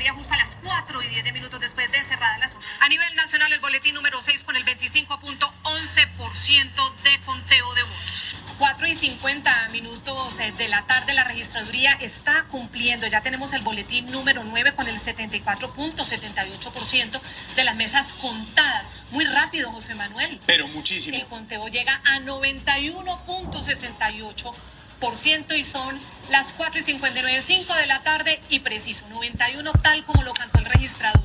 registraduría justo a las 4 y 10 minutos después de cerrada la zona. A nivel nacional, el boletín número 6 con el 25.11% de conteo de votos. 4 y 50 minutos eh, de la tarde, la registraduría está cumpliendo. Ya tenemos el boletín número 9 con el 74.78% de las mesas contadas. Muy rápido, José Manuel. Pero muchísimo. El conteo llega a 91.68% y son las 4 y 59, 5 de la tarde y preciso, 91 tal como lo cantó el registrador.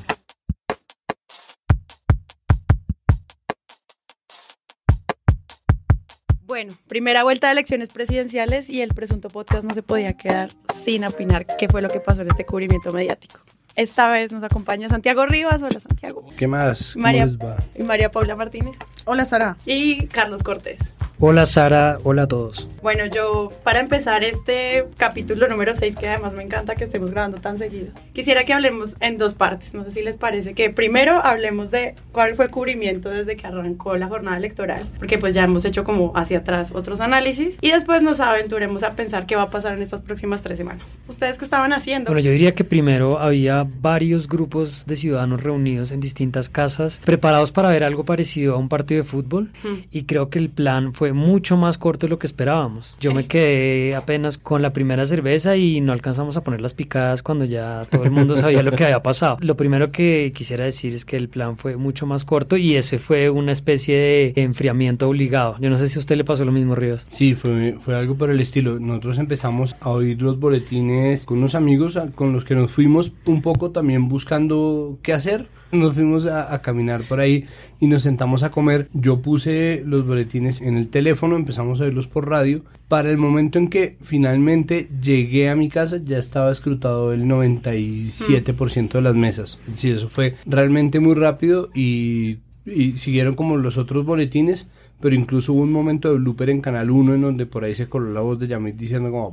Bueno, primera vuelta de elecciones presidenciales y el presunto podcast no se podía quedar sin opinar qué fue lo que pasó en este cubrimiento mediático. Esta vez nos acompaña Santiago Rivas. Hola, Santiago. ¿Qué más? ¿Cómo María, les va? y María Paula Martínez. Hola Sara. Y Carlos Cortés. Hola Sara, hola a todos. Bueno, yo para empezar este capítulo número 6, que además me encanta que estemos grabando tan seguido, quisiera que hablemos en dos partes. No sé si les parece que primero hablemos de cuál fue el cubrimiento desde que arrancó la jornada electoral, porque pues ya hemos hecho como hacia atrás otros análisis y después nos aventuremos a pensar qué va a pasar en estas próximas tres semanas. ¿Ustedes qué estaban haciendo? Bueno, yo diría que primero había varios grupos de ciudadanos reunidos en distintas casas, preparados para ver algo parecido a un partido de fútbol y creo que el plan fue mucho más corto de lo que esperábamos. Yo Sí. me quedé apenas con la primera cerveza y no alcanzamos a poner las picadas cuando ya todo el mundo sabía lo que había pasado. Lo primero que quisiera decir es que el plan fue mucho más corto y ese fue una especie de enfriamiento obligado. Yo no sé si a usted le pasó lo mismo, Ríos. Sí, fue, fue algo por el estilo. Nosotros empezamos a oír los boletines con unos amigos con los que nos fuimos un poco también buscando qué hacer. Nos fuimos a, caminar por ahí y nos sentamos a comer. Yo puse los boletines en el teléfono, empezamos a oírlos por radio. Para el momento en que finalmente llegué a mi casa ya estaba escrutado el 97% de las mesas. Sí, eso fue realmente muy rápido y, y siguieron como los otros boletines pero incluso hubo un momento de blooper en Canal 1 en donde por ahí se coló la voz de Yamit diciendo como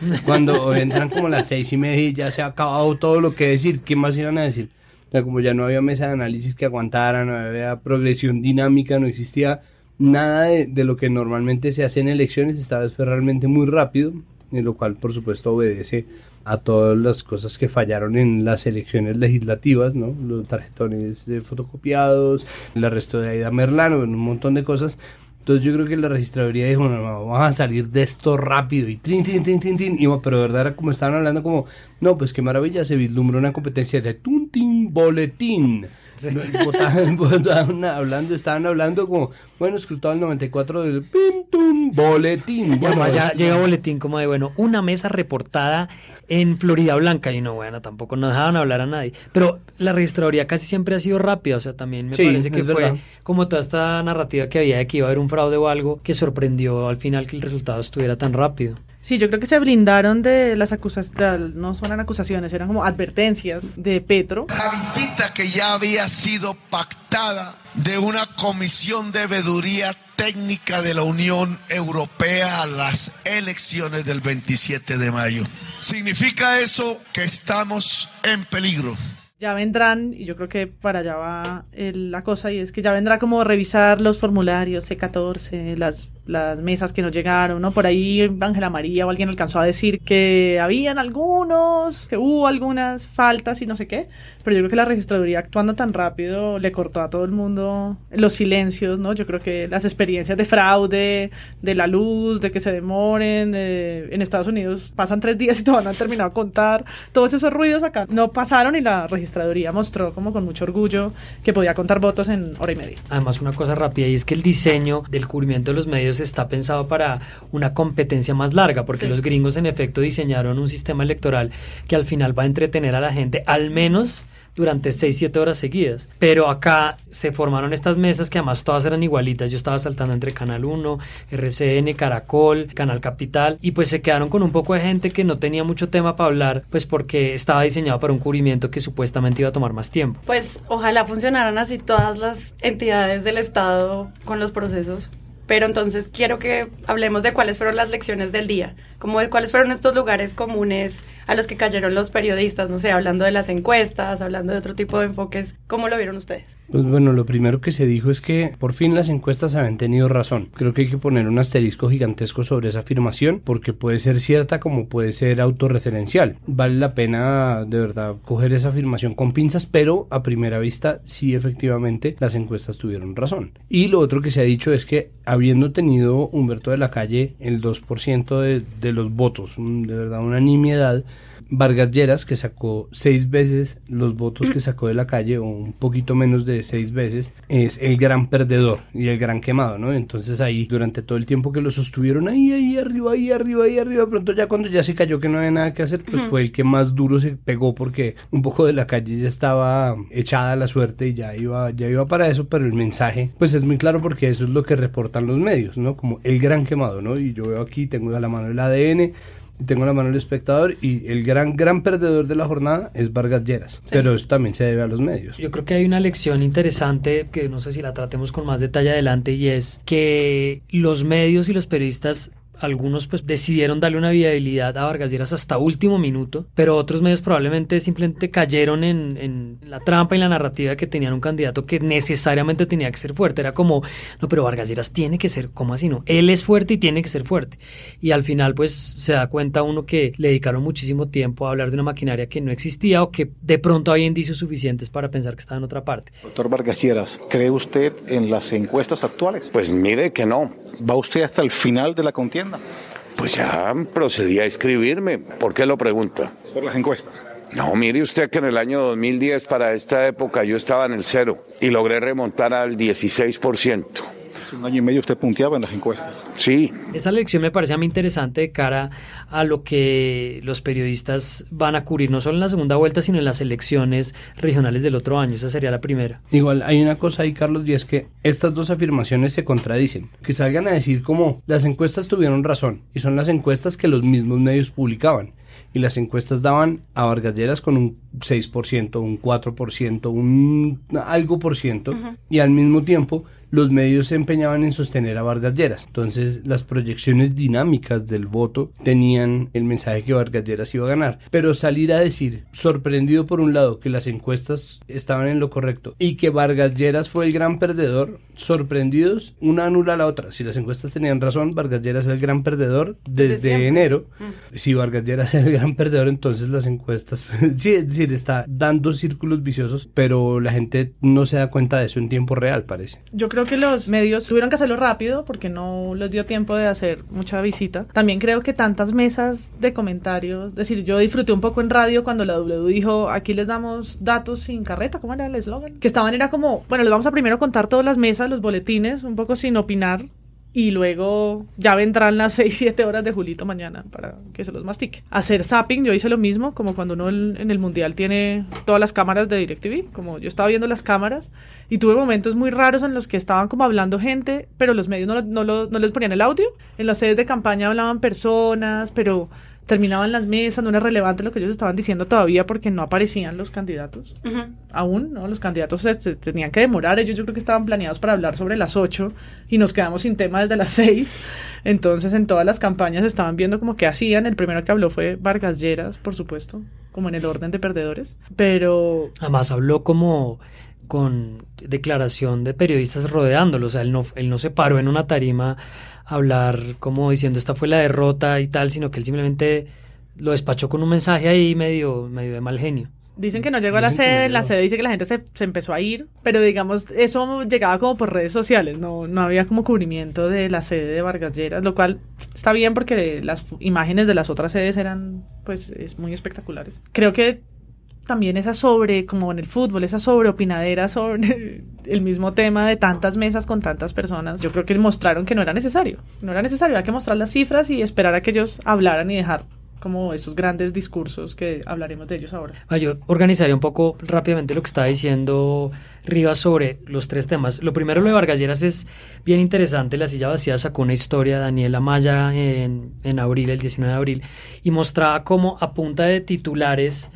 cuando entran como las seis y media y ya se ha acabado todo lo que decir, ¿qué más iban a decir? O sea, como ya no había mesa de análisis que aguantara, no había progresión dinámica, no existía nada de, de lo que normalmente se hace en elecciones, esta vez fue realmente muy rápido, en lo cual por supuesto obedece a todas las cosas que fallaron en las elecciones legislativas, ¿no? Los tarjetones fotocopiados, el arresto de Aida Merlano, un montón de cosas. Entonces yo creo que la registraduría dijo, no, no, vamos a salir de esto rápido y trin, trin, trin, trin, trin. Y, pero de verdad como estaban hablando como, no, pues qué maravilla, se vislumbró una competencia de tun, tin, boletín. Votaban- votaban hablando, estaban hablando como, bueno, escrutado el 94 del pim, tum, boletín. Bueno, es- llega boletín como de, bueno, una mesa reportada en Florida Blanca. Y no, bueno, tampoco no dejaban hablar a nadie. Pero la registraduría casi siempre ha sido rápida. O sea, también me Sí, parece que fue verdad. como toda esta narrativa que había de que iba a haber un fraude o algo que sorprendió al final que el resultado estuviera tan rápido. Sí, yo creo que se blindaron de las acusaciones, no son acusaciones, eran como advertencias de Petro. La visita que ya había sido pactada de una comisión de veeduría técnica de la Unión Europea a las elecciones del 27 de mayo. ¿Significa eso que estamos en peligro? Ya vendrán, y yo creo que para allá va el- la cosa, y es que ya vendrá como revisar los formularios C14, las, las mesas que no llegaron, ¿no? Por ahí Ángela María o alguien alcanzó a decir que habían algunos, que hubo algunas faltas y no sé qué, pero yo creo que la registraduría actuando tan rápido le cortó a todo el mundo los silencios, ¿no? Yo creo que las experiencias de fraude, de la luz, de que se demoren, de- en Estados Unidos pasan tres días y todavía no han terminado de contar, todos esos ruidos acá no pasaron y la registraduría mostró como con mucho orgullo que podía contar votos en hora y media. Además, una cosa rápida, y es que el diseño del cubrimiento de los medios está pensado para una competencia más larga, porque Sí. los gringos en efecto diseñaron un sistema electoral que al final va a entretener a la gente al menos durante 6-7 horas seguidas. Pero acá se formaron estas mesas que además todas eran igualitas. Yo estaba saltando entre Canal 1, RCN, Caracol, Canal Capital, y pues se quedaron con un poco de gente que no tenía mucho tema para hablar, pues porque estaba diseñado para un cubrimiento que supuestamente iba a tomar más tiempo. Pues ojalá funcionaran así todas las entidades del Estado con los procesos. Pero entonces quiero que hablemos de cuáles fueron las lecciones del día, como de cuáles fueron estos lugares comunes a los que cayeron los periodistas, no sé, hablando de las encuestas, hablando de otro tipo de enfoques. ¿Cómo lo vieron ustedes? Pues bueno, lo primero que se dijo es que por fin las encuestas habían tenido razón. Creo que hay que poner un asterisco gigantesco sobre esa afirmación porque puede ser cierta como puede ser autorreferencial. Vale la pena de verdad coger esa afirmación con pinzas, pero a primera vista sí efectivamente las encuestas tuvieron razón. Y lo otro que se ha dicho es que habiendo tenido Humberto de la Calle el 2% de, de los votos, de verdad una nimiedad, Vargas Lleras, que sacó seis veces los votos que sacó de la calle, o un poquito menos de seis veces, es el gran perdedor y el gran quemado, ¿no? Entonces ahí, durante todo el tiempo que lo sostuvieron ahí, ahí arriba, ahí arriba, ahí arriba, pronto ya cuando ya se cayó que no había nada que hacer, pues fue el que más duro se pegó porque un poco de la calle ya estaba echada a la suerte y ya iba, ya iba para eso, pero el mensaje, pues es muy claro porque eso es lo que reportan los medios, ¿no? Como el gran quemado, ¿no? Y yo veo aquí, tengo a la mano el ADN, tengo la mano del espectador y el gran gran perdedor de la jornada es Vargas Lleras, pero eso también se debe a los medios. Yo creo que hay una lección interesante que no sé si la tratemos con más detalle adelante y es que los medios y los periodistas algunos pues decidieron darle una viabilidad a Vargas Lleras hasta último minuto, pero otros medios probablemente simplemente cayeron en, en, la trampa y la narrativa que tenían un candidato que necesariamente tenía que ser fuerte. Era como, no, pero Vargas Lleras tiene que ser, ¿cómo así no? Él es fuerte y tiene que ser fuerte. Y al final pues se da cuenta uno que le dedicaron muchísimo tiempo a hablar de una maquinaria que no existía o que de pronto había indicios suficientes para pensar que estaba en otra parte. Doctor Vargas Lleras, ¿cree usted en las encuestas actuales? Pues mire que no. ¿Va usted hasta el final de la contienda? Pues ya procedí a escribirme. ¿Por qué lo pregunta? Por las encuestas. No, mire usted que en el año 2010 para esta época yo estaba en el cero y logré remontar al 16%. Hace un año y medio usted punteaba en las encuestas. Sí. Esta lección me parece a mí interesante de cara a lo que los periodistas van a cubrir, no solo en la segunda vuelta, sino en las elecciones regionales del otro año. Esa sería la primera. Igual hay una cosa ahí, Carlos, y es que estas dos afirmaciones se contradicen. Que salgan a decir como las encuestas tuvieron razón, y son las encuestas que los mismos medios publicaban y las encuestas daban a Vargas Lleras con un 6%, un 4%, un algo por ciento, y al mismo tiempo los medios se empeñaban en sostener a Vargas Lleras. Entonces las proyecciones dinámicas del voto tenían el mensaje que Vargas Lleras iba a ganar. Pero salir a decir, sorprendido por un lado, que las encuestas estaban en lo correcto y que Vargas Lleras fue el gran perdedor, sorprendidos, una anula a la otra. Si las encuestas tenían razón, Vargas Lleras es el gran perdedor desde, desde enero. Mm. Si Vargas Lleras es el gran perdedor, entonces las encuestas, sí, es decir, está dando círculos viciosos, pero la gente no se da cuenta de eso en tiempo real, parece. Yo creo que los medios tuvieron que hacerlo rápido porque no les dio tiempo de hacer mucha visita. También creo que tantas mesas de comentarios, es decir, yo disfruté un poco en radio cuando la W dijo, aquí les damos datos sin carreta, ¿cómo era el eslogan? Que estaban era como, bueno, les vamos a primero contar todas las mesas, los boletines, un poco sin opinar, y luego ya vendrán las 6, 7 horas de Julito mañana para que se los mastique. Hacer zapping, yo hice lo mismo, como cuando uno en el mundial tiene todas las cámaras de DirecTV, como yo estaba viendo las cámaras y tuve momentos muy raros en los que estaban como hablando gente, pero los medios no, no, no, les ponían el audio. En las sedes de campaña hablaban personas, pero terminaban las mesas, no era relevante lo que ellos estaban diciendo todavía porque no aparecían los candidatos. Uh -huh. Aún, ¿no? Los candidatos se, se, tenían que demorar, ellos yo creo que estaban planeados para hablar sobre las 8 y nos quedamos sin tema desde las 6. Entonces, en todas las campañas estaban viendo como que hacían. El primero que habló fue Vargas Lleras, por supuesto, como en el orden de perdedores. Pero. Además, habló como con declaración de periodistas rodeándolo, o sea, él no, él no se paró en una tarima hablar como diciendo esta fue la derrota y tal, sino que él simplemente lo despachó con un mensaje ahí medio, medio de mal genio. Dicen que no llegó a la sede, la sede dice que la gente se, se, empezó a ir, pero digamos, eso llegaba como por redes sociales, no, no había como cubrimiento de la sede de Vargas Lleras, lo cual está bien porque las imágenes de las otras sedes eran pues es muy espectaculares. Creo que también esa sobre, como en el fútbol, esa sobreopinadera sobre el mismo tema de tantas mesas con tantas personas, yo creo que mostraron que no era necesario. No era necesario, había que mostrar las cifras y esperar a que ellos hablaran y dejar como esos grandes discursos que hablaremos de ellos ahora. Ah, yo organizaría un poco rápidamente lo que estaba diciendo Rivas sobre los tres temas. Lo primero, lo de Vargas Lleras es bien interesante. La silla vacía sacó una historia, Daniela Maya, en, en abril, el 19 de abril, y mostraba cómo a punta de titulares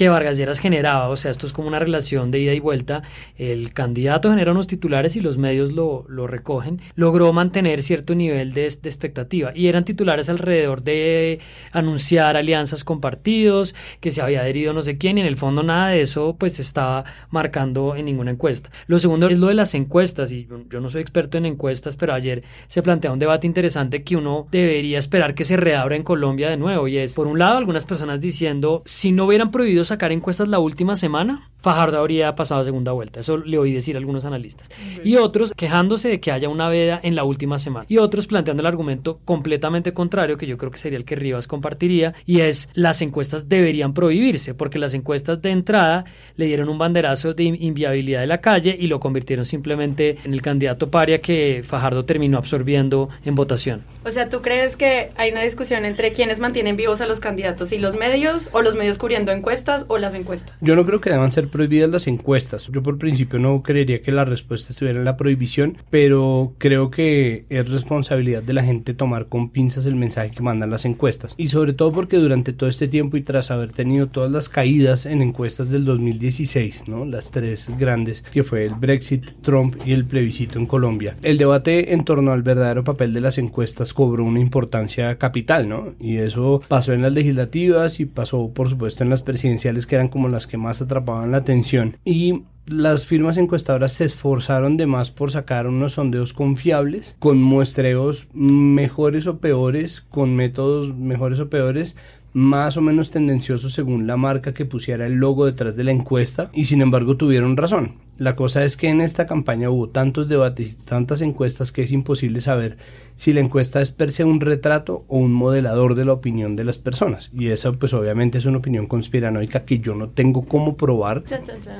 que Vargas Lleras generaba, o sea, esto es como una relación de ida y vuelta, el candidato genera unos titulares y los medios lo, lo recogen, logró mantener cierto nivel de, de expectativa y eran titulares alrededor de anunciar alianzas con partidos, que se había adherido no sé quién y en el fondo nada de eso pues estaba marcando en ninguna encuesta. Lo segundo es lo de las encuestas y yo no soy experto en encuestas, pero ayer se plantea un debate interesante que uno debería esperar que se reabra en Colombia de nuevo y es por un lado algunas personas diciendo si no hubieran prohibido sacar encuestas la última semana, Fajardo habría pasado a segunda vuelta. Eso le oí decir a algunos analistas. Y otros quejándose de que haya una veda en la última semana. Y otros planteando el argumento completamente contrario, que yo creo que sería el que Rivas compartiría, y es las encuestas deberían prohibirse, porque las encuestas de entrada le dieron un banderazo de inviabilidad de la calle y lo convirtieron simplemente en el candidato paria que Fajardo terminó absorbiendo en votación. O sea, ¿tú crees que hay una discusión entre quienes mantienen vivos a los candidatos y los medios, o los medios cubriendo encuestas o las encuestas? Yo no creo que deban ser prohibidas las encuestas. Yo por principio no creería que la respuesta estuviera en la prohibición, pero creo que es responsabilidad de la gente tomar con pinzas el mensaje que mandan las encuestas. Y sobre todo porque durante todo este tiempo y tras haber tenido todas las caídas en encuestas del 2016, ¿no? las tres grandes, que fue el Brexit, Trump y el plebiscito en Colombia, el debate en torno al verdadero papel de las encuestas cobró una importancia capital, ¿no? Y eso pasó en las legislativas y pasó, por supuesto, en las presidenciales, que eran como las que más atrapaban la atención. Y las firmas encuestadoras se esforzaron de más por sacar unos sondeos confiables, con muestreos mejores o peores, con métodos mejores o peores, más o menos tendenciosos según la marca que pusiera el logo detrás de la encuesta y sin embargo tuvieron razón. La cosa es que en esta campaña hubo tantos debates y tantas encuestas que es imposible saber si la encuesta es per se un retrato o un modelador de la opinión de las personas. Y esa pues obviamente es una opinión conspiranoica que yo no tengo cómo probar.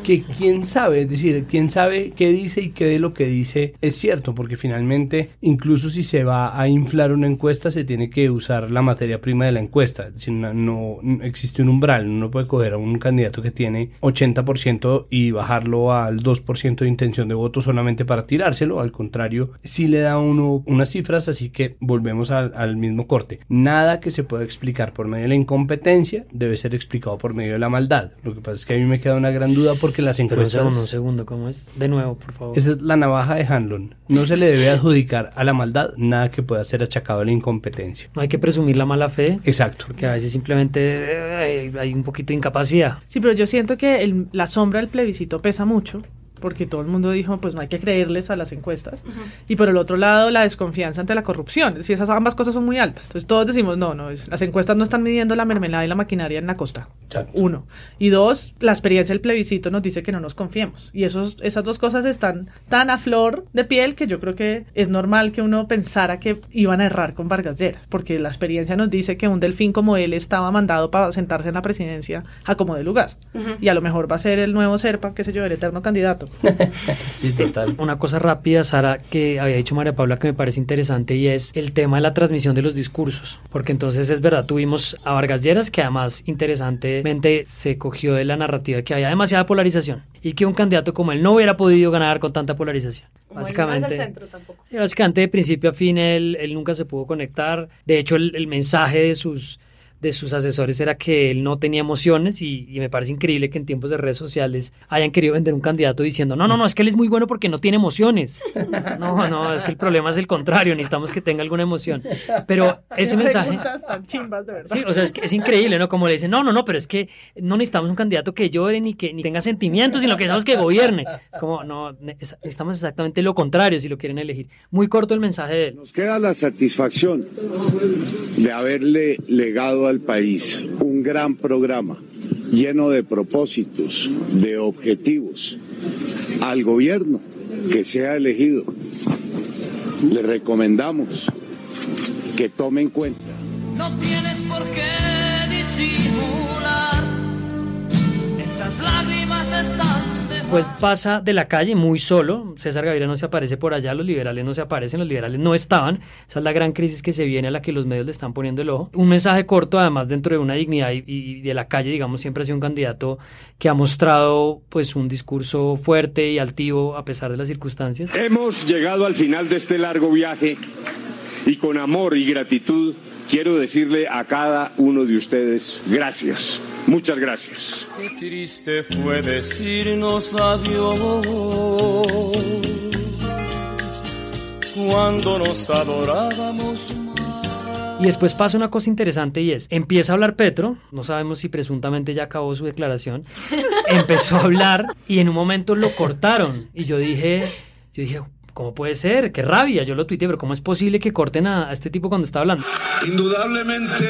Que quién sabe, es decir, quién sabe qué dice y qué de lo que dice es cierto, porque finalmente incluso si se va a inflar una encuesta se tiene que usar la materia prima de la encuesta. Es decir, no, no existe un umbral, uno puede coger a un candidato que tiene 80% y bajarlo al 2% de intención de voto solamente para tirárselo, al contrario, si le da uno unas cifras así que volvemos al, al, mismo corte. Nada que se pueda explicar por medio de la incompetencia debe ser explicado por medio de la maldad. Lo que pasa es que a mí me queda una gran duda porque las encuestas... Pero un segundo, un segundo, ¿cómo es? De nuevo, por favor. Esa es la navaja de Hanlon. No se le debe adjudicar a la maldad nada que pueda ser achacado a la incompetencia. No hay que presumir la mala fe. Exacto. Porque a veces simplemente hay, hay un poquito de incapacidad. Sí, pero yo siento que el, la sombra del plebiscito pesa mucho porque todo el mundo dijo, pues no hay que creerles a las encuestas. Uh -huh. Y por el otro lado, la desconfianza ante la corrupción. Si esas ambas cosas son muy altas. Entonces todos decimos, no, no, las encuestas no están midiendo la mermelada y la maquinaria en la costa. Exacto. Uno. Y dos, la experiencia del plebiscito nos dice que no nos confiemos. Y esos, esas dos cosas están tan a flor de piel que yo creo que es normal que uno pensara que iban a errar con Vargas Lleras. Porque la experiencia nos dice que un delfín como él estaba mandado para sentarse en la presidencia a como de lugar. Uh -huh. Y a lo mejor va a ser el nuevo Serpa, qué sé yo, el eterno candidato. Sí, total. Una cosa rápida, Sara, que había dicho María Paula que me parece interesante y es el tema de la transmisión de los discursos. Porque entonces es verdad, tuvimos a Vargas Lleras, que además interesantemente se cogió de la narrativa que había demasiada polarización y que un candidato como él no hubiera podido ganar con tanta polarización. Como básicamente, no es el centro tampoco. básicamente de principio a fin él, él nunca se pudo conectar. De hecho, el, el mensaje de sus de sus asesores era que él no tenía emociones y, y, me parece increíble que en tiempos de redes sociales hayan querido vender un candidato diciendo, no, no, no, es que él es muy bueno porque no tiene emociones. No, no, es que el problema es el contrario, necesitamos que tenga alguna emoción. Pero ese mensaje... Tan chimbas, de verdad. Sí, o sea, es, que es increíble, ¿no? Como le dicen, no, no, no, pero es que no necesitamos un candidato que llore ni que ni tenga sentimientos, sino que necesitamos que gobierne. Es como, no, necesitamos exactamente lo contrario si lo quieren elegir. Muy corto el mensaje de él. Nos queda la satisfacción de haberle legado al país un gran programa lleno de propósitos, de objetivos. Al gobierno que sea elegido, le recomendamos que tome en cuenta. No tienes por qué disimular, esas lágrimas están pues pasa de la calle muy solo. César Gaviria no se aparece por allá, los liberales no se aparecen, los liberales no estaban. Esa es la gran crisis que se viene a la que los medios le están poniendo el ojo. Un mensaje corto, además, dentro de una dignidad y, y de la calle, digamos, siempre ha sido un candidato que ha mostrado pues un discurso fuerte y altivo a pesar de las circunstancias. Hemos llegado al final de este largo viaje y con amor y gratitud quiero decirle a cada uno de ustedes gracias. Muchas gracias. Qué triste fue decirnos adiós cuando nos adorábamos. Y después pasa una cosa interesante y es, empieza a hablar Petro, no sabemos si presuntamente ya acabó su declaración, empezó a hablar y en un momento lo cortaron. Y yo dije, yo dije, ¿cómo puede ser? Qué rabia, yo lo tuiteé, pero ¿cómo es posible que corten a, a este tipo cuando está hablando? Indudablemente,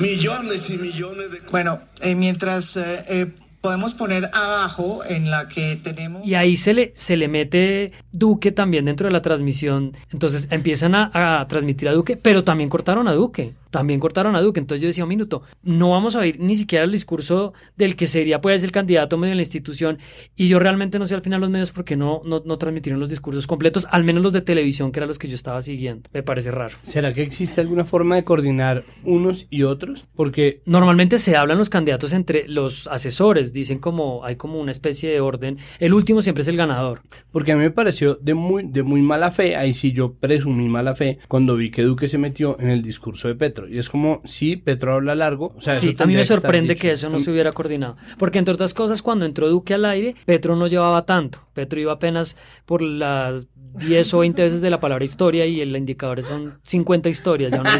millones y millones de... Bueno, eh, mientras eh, eh, podemos poner abajo en la que tenemos... Y ahí se le, se le mete Duque también dentro de la transmisión. Entonces empiezan a, a transmitir a Duque, pero también cortaron a Duque. También cortaron a Duque. Entonces yo decía, un minuto, no vamos a oír ni siquiera el discurso del que sería pues el candidato medio de la institución. Y yo realmente no sé al final los medios porque no, no, no transmitieron los discursos completos, al menos los de televisión, que eran los que yo estaba siguiendo. Me parece raro. ¿Será que existe alguna forma de coordinar unos y otros? Porque Normalmente se hablan los candidatos entre los asesores, dicen como hay como una especie de orden. El último siempre es el ganador. Porque a mí me pareció de muy, de muy mala fe, ahí sí yo presumí mala fe, cuando vi que Duque se metió en el discurso de Petro. Y es como, sí, Petro habla largo. O sea, sí, a mí me sorprende que eso no se hubiera coordinado. Porque entre otras cosas, cuando entró Duque al aire, Petro no llevaba tanto. Petro iba apenas por las 10 o 20 veces de la palabra historia y el indicador son 50 historias. Ya uno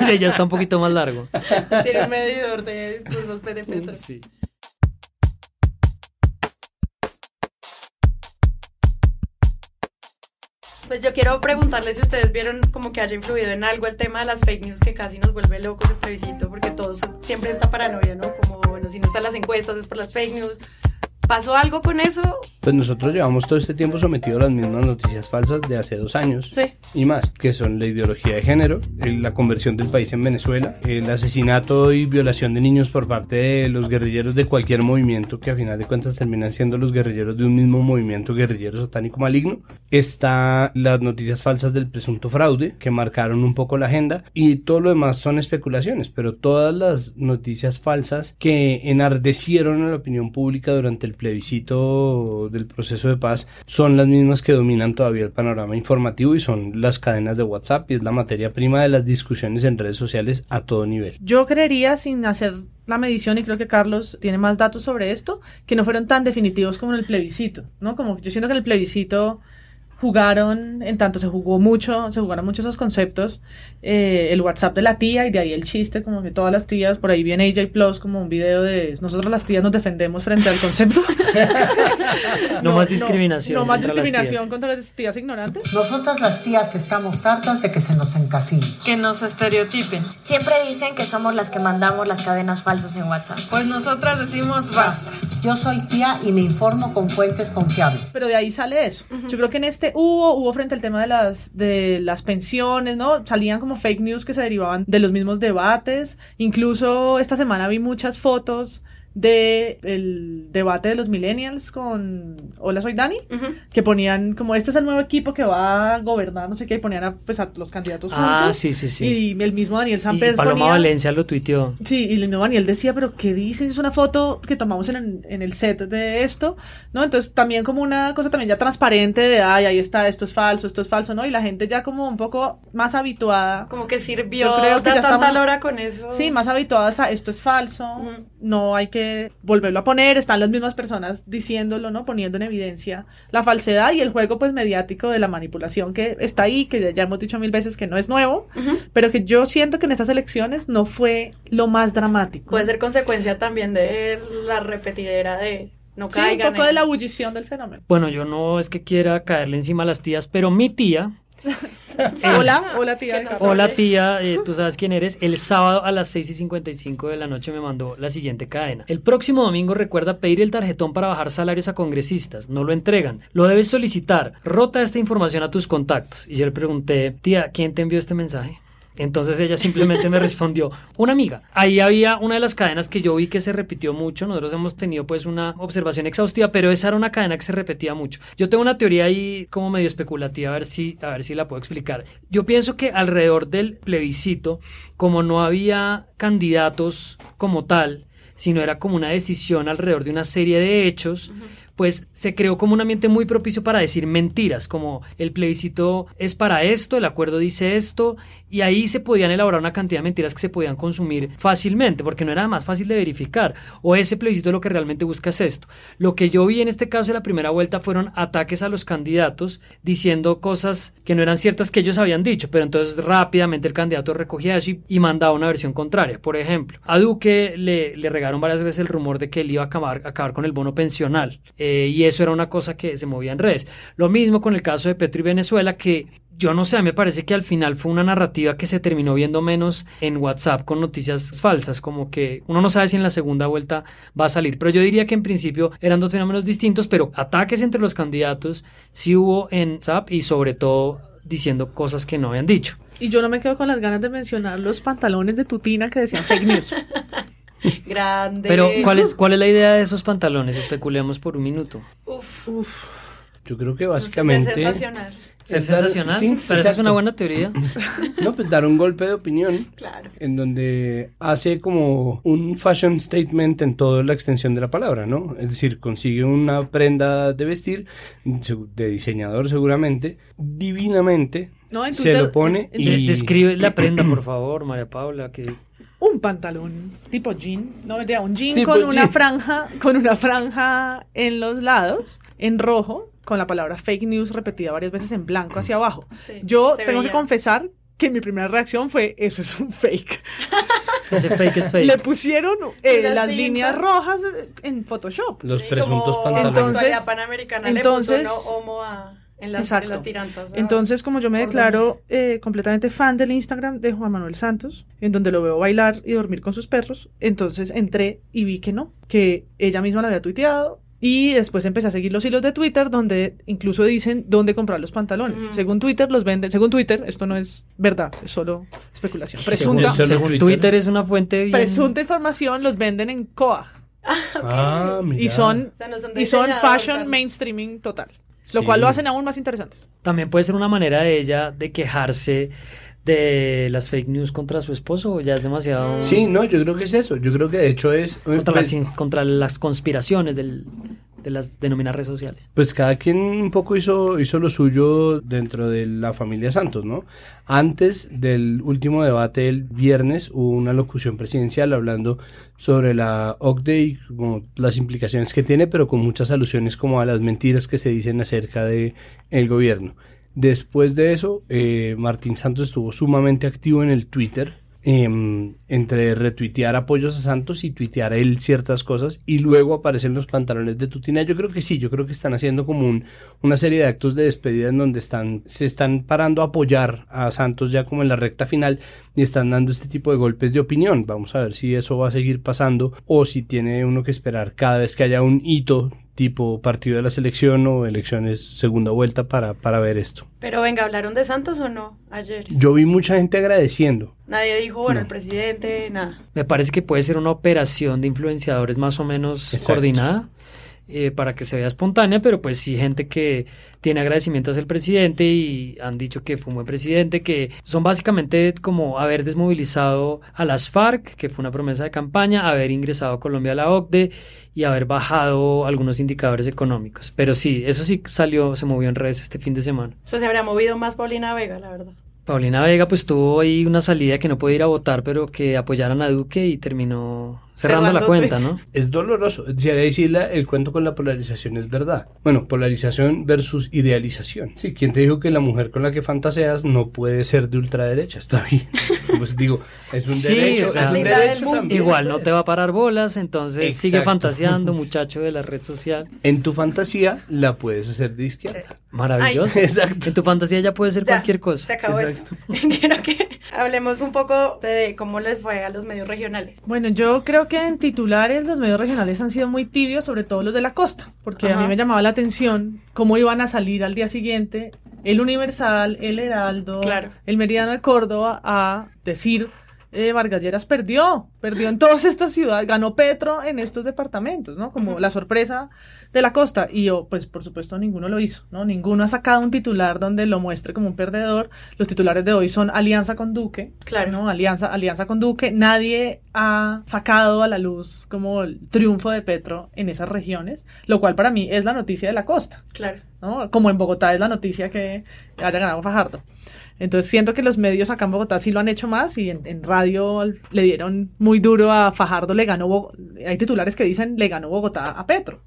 dice, ya está un poquito más largo. Tiene un medidor de discursos de Petro. Sí. Pues yo quiero preguntarles si ustedes vieron como que haya influido en algo el tema de las fake news que casi nos vuelve locos el plebiscito, porque todos siempre esta paranoia, ¿no? Como, bueno, si no están las encuestas es por las fake news. ¿Pasó algo con eso? Pues nosotros llevamos todo este tiempo sometidos a las mismas noticias falsas de hace dos años Sí. y más, que son la ideología de género, la conversión del país en Venezuela, el asesinato y violación de niños por parte de los guerrilleros de cualquier movimiento, que a final de cuentas terminan siendo los guerrilleros de un mismo movimiento guerrillero satánico maligno. Está las noticias falsas del presunto fraude, que marcaron un poco la agenda, y todo lo demás son especulaciones, pero todas las noticias falsas que enardecieron a la opinión pública durante el plebiscito del proceso de paz son las mismas que dominan todavía el panorama informativo y son las cadenas de WhatsApp y es la materia prima de las discusiones en redes sociales a todo nivel. Yo creería, sin hacer la medición, y creo que Carlos tiene más datos sobre esto, que no fueron tan definitivos como en el plebiscito, ¿no? Como yo siento que el plebiscito jugaron, en tanto se jugó mucho, se jugaron mucho esos conceptos, eh, el WhatsApp de la tía y de ahí el chiste, como que todas las tías, por ahí viene AJ Plus como un video de nosotros las tías nos defendemos frente al concepto. No más discriminación No, más contra las discriminación contra las tías ignorantes. Nosotras las tías estamos hartas de que se nos encasille. Que nos estereotipen. Siempre dicen que somos las que mandamos las cadenas falsas en WhatsApp. Pues nosotras decimos basta. Yo soy tía y me informo con fuentes confiables. Pero de ahí sale eso. Yo creo que en este hubo, hubo frente al tema de las, de las pensiones, ¿no? Salían como fake news que se derivaban de los mismos debates. Incluso esta semana vi muchas fotos de el debate de los millennials con Hola soy Dani que ponían como este es el nuevo equipo que va a gobernar no sé qué y ponían a, pues, a los candidatos Ah, juntos sí, sí, sí. y el mismo Daniel Samper Paloma ponía- Valencia lo tuiteó. Sí, y el mismo Daniel decía, pero ¿qué dices? Es una foto que tomamos en el, en el set de esto, ¿no? Entonces también como una cosa también ya transparente de, ay, ahí está, esto es falso, esto es falso, ¿no? Y la gente ya como un poco más habituada. Como que sirvió creo que ya tanta estamos- lora con eso. Sí, más habituadas a esto es falso, no hay que volverlo a poner, están las mismas personas diciéndolo, ¿no? Poniendo en evidencia la falsedad y el juego pues mediático de la manipulación que está ahí, que ya hemos dicho mil veces que no es nuevo, pero que yo siento que en estas elecciones no fue lo más dramático. Puede ser consecuencia también de la repetidera de no Sí, un poco en- de la ebullición del fenómeno. Bueno, yo no es que quiera caerle encima a las tías, pero mi tía. Hola, hola tía. Hola tía, eh, tú sabes quién eres. El sábado a las 6 y 55 de la noche me mandó la siguiente cadena. El próximo domingo recuerda pedir el tarjetón para bajar salarios a congresistas. No lo entregan. Lo debes solicitar. Rota esta información a tus contactos. Y yo le pregunté, tía, ¿quién te envió este mensaje? Entonces ella simplemente me respondió, una amiga. Ahí había una de las cadenas que yo vi que se repitió mucho. Nosotros hemos tenido pues una observación exhaustiva, pero esa era una cadena que se repetía mucho. Yo tengo una teoría ahí como medio especulativa, a ver si, a ver si la puedo explicar. Yo pienso que alrededor del plebiscito, como no había candidatos como tal, sino era como una decisión alrededor de una serie de hechos, pues se creó como un ambiente muy propicio para decir mentiras, como el plebiscito es para esto, el acuerdo dice esto, y ahí se podían elaborar una cantidad de mentiras que se podían consumir fácilmente, porque no era más fácil de verificar, o ese plebiscito lo que realmente busca es esto. Lo que yo vi en este caso de la primera vuelta fueron ataques a los candidatos diciendo cosas que no eran ciertas que ellos habían dicho, pero entonces rápidamente el candidato recogía eso y, mandaba una versión contraria. Por ejemplo, a Duque le, regaron varias veces el rumor de que él iba a acabar, con el bono pensional, y eso era una cosa que se movía en redes. Lo mismo con el caso de Petro y Venezuela, que yo no sé, me parece que al final fue una narrativa que se terminó viendo menos en WhatsApp con noticias falsas, como que uno no sabe si en la segunda vuelta va a salir, pero yo diría que en principio eran dos fenómenos distintos, pero ataques entre los candidatos sí hubo en WhatsApp y sobre todo diciendo cosas que no habían dicho. Y yo no me quedo con las ganas de mencionar los pantalones de tutina que decían fake news. Grande. Pero ¿cuál es, cuál es la idea de esos pantalones? Especulemos por un minuto. Uf. Uf. Yo creo que básicamente... Es sensacional. ¿Es dar- sensacional? sí, pero esa es una buena teoría. No, pues dar un golpe de opinión Claro. en donde hace como un fashion statement en toda la extensión de la palabra, ¿no? Es decir, consigue una prenda de vestir de diseñador seguramente, divinamente, No, en se Twitter- lo pone en- y... De- describe la prenda, por favor, María Paula, que un pantalón tipo jean, no mentira, un jean Tipo con una jean. franja, con una franja en los lados, en rojo, con la palabra fake news repetida varias veces en blanco hacia abajo. Sí, Yo tengo que confesar que mi primera reacción fue eso es un fake. ese fake es fake. Le pusieron eh, las líneas rojas en Photoshop. Los Sí, presuntos pantalones. la Entonces- actualidad panamericana entonces- le puso no homo a- en las, en Exacto. las tirantas. ¿no? Entonces, como yo me declaro eh, completamente fan del Instagram de Juan Manuel Santos, en donde lo veo bailar y dormir con sus perros, entonces entré y vi que no, que ella misma la había tuiteado. Y después empecé a seguir los hilos de Twitter donde incluso dicen dónde comprar los pantalones. Mm. Según Twitter los venden, según Twitter, esto no es verdad, es solo especulación. Según, Presunta, según Twitter. Twitter. es una fuente bien... presunta información los venden en Coag. Ah, mira. Y son, O sea, no son y son fashion mainstreaming total. Lo Sí. cual lo hacen aún más interesantes. También puede ser una manera de ella de quejarse de las fake news contra su esposo o ya es demasiado... Sí, no, yo creo que es eso. Yo creo que de hecho es... Contra, pues, las, contra las conspiraciones del, las denominadas redes sociales. Pues cada quien un poco hizo, hizo lo suyo dentro de la familia Santos, ¿no? Antes del último debate el viernes hubo una locución presidencial hablando sobre la OCDE y como las implicaciones que tiene, pero con muchas alusiones como a las mentiras que se dicen acerca de el gobierno. Después de eso, eh, Martín Santos estuvo sumamente activo en el Twitter, em, entre retuitear apoyos a Santos y tuitear él ciertas cosas y luego aparecen los pantalones de Tutina. Yo creo que sí, yo creo que están haciendo como un- una serie de actos de despedida en donde están, se están parando a apoyar a Santos ya como en la recta final y están dando este tipo de golpes de opinión. Vamos a ver si eso va a seguir pasando o si tiene uno que esperar cada vez que haya un hito tipo partido de la selección o elecciones segunda vuelta para, para ver esto. Pero venga, ¿hablaron de Santos o no ayer? Yo vi mucha gente agradeciendo. Nadie dijo, bueno, No. el presidente, nada. Me parece que puede ser una operación de influenciadores más o menos Exacto. coordinada eh, para que se vea espontánea, pero pues sí gente que tiene agradecimiento hacia el presidente y han dicho que fue un buen presidente, que son básicamente como haber desmovilizado a las FARC, que fue una promesa de campaña, haber ingresado a Colombia a la OCDE y haber bajado algunos indicadores económicos. Pero sí, eso sí salió, se movió en redes este fin de semana. O sea, se habría movido más Paulina Vega, la verdad. Paulina Vega pues tuvo ahí una salida que no puede ir a votar, pero que apoyaran a Duque y terminó cerrando, la cuenta, Twitter. ¿no? Es doloroso. Si ahí sí la- el cuento con la polarización es verdad. Bueno, polarización versus idealización. Sí, ¿quién te dijo que la mujer con la que fantaseas no puede ser de ultraderecha? Está bien. Pues digo, es un Sí, derecho. o sea, es un la idea del derecho mundo. también. Igual no te va a parar bolas, entonces sigue fantaseando, muchacho de la red social. En tu fantasía la puedes hacer de izquierda. Maravilloso. Ay, exacto. En tu fantasía ya puede ser Ya, cualquier cosa. Se acabó Exacto. esto. Quiero que hablemos un poco de cómo les fue a los medios regionales. Bueno, yo creo que en titulares los medios regionales han sido muy tibios, sobre todo los de la costa, porque a mí me llamaba la atención cómo iban a salir al día siguiente el Universal, el Heraldo, Claro. el Meridiano de Córdoba a decir eh, Vargas Lleras perdió, perdió en todas estas ciudades, ganó Petro en estos departamentos, ¿no? Como la sorpresa de la costa. Y yo, pues por supuesto, ninguno lo hizo, ¿no? Ninguno ha sacado un titular donde lo muestre como un perdedor. Los titulares de hoy son alianza con Duque, Claro. ¿no? Alianza, alianza con Duque. Nadie ha sacado a la luz como el triunfo de Petro en esas regiones, lo cual para mí es la noticia de la costa. Claro. ¿no? Como en Bogotá es la noticia que haya ganado Fajardo. Entonces siento que los medios acá en Bogotá sí lo han hecho más y en, en radio le dieron muy duro a Fajardo, le ganó, Bo- hay titulares que dicen le ganó Bogotá a Petro,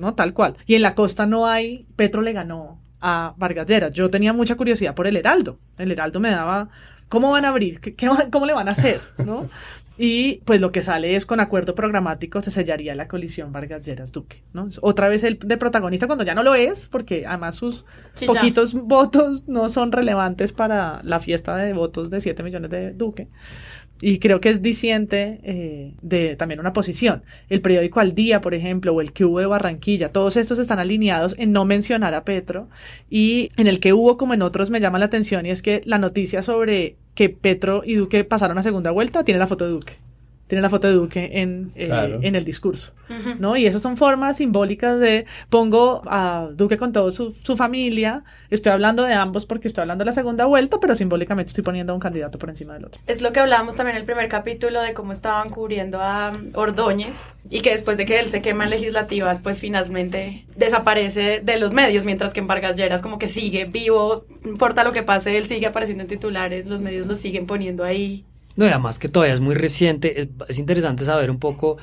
¿no? Tal cual. Y en la costa no hay, Petro le ganó a Vargas Lleras. Yo tenía mucha curiosidad por el Heraldo. El Heraldo me daba, ¿cómo van a abrir? ¿Qué, qué ¿Cómo le van a hacer? ¿no? Y pues lo que sale es con acuerdo programático se sellaría la colisión Vargas Lleras Duque, ¿no? Otra vez el de protagonista cuando ya no lo es, porque además sus Sí, ya. poquitos votos no son relevantes para la fiesta de votos de 7 millones de Duque. Y creo que es disiente eh, de también una posición. El periódico Al Día, por ejemplo, o el que hubo de Barranquilla, todos estos están alineados en no mencionar a Petro. Y en el que hubo, como en otros, me llama la atención y es que la noticia sobre que Petro y Duque pasaron a segunda vuelta tiene la foto de Duque. Tiene la foto de Duque en, eh, Claro. en el discurso. ¿no? Y esas son formas simbólicas de pongo a Duque con toda su, su familia, estoy hablando de ambos porque estoy hablando de la segunda vuelta, pero simbólicamente estoy poniendo a un candidato por encima del otro. Es lo que hablábamos también en el primer capítulo de cómo estaban cubriendo a Ordóñez y que después de que él se quema en legislativas, pues finalmente desaparece de los medios, mientras que en Vargas Lleras como que sigue vivo, no importa lo que pase, él sigue apareciendo en titulares, los medios lo siguen poniendo ahí. No, y además que todavía es muy reciente, es, es interesante saber un poco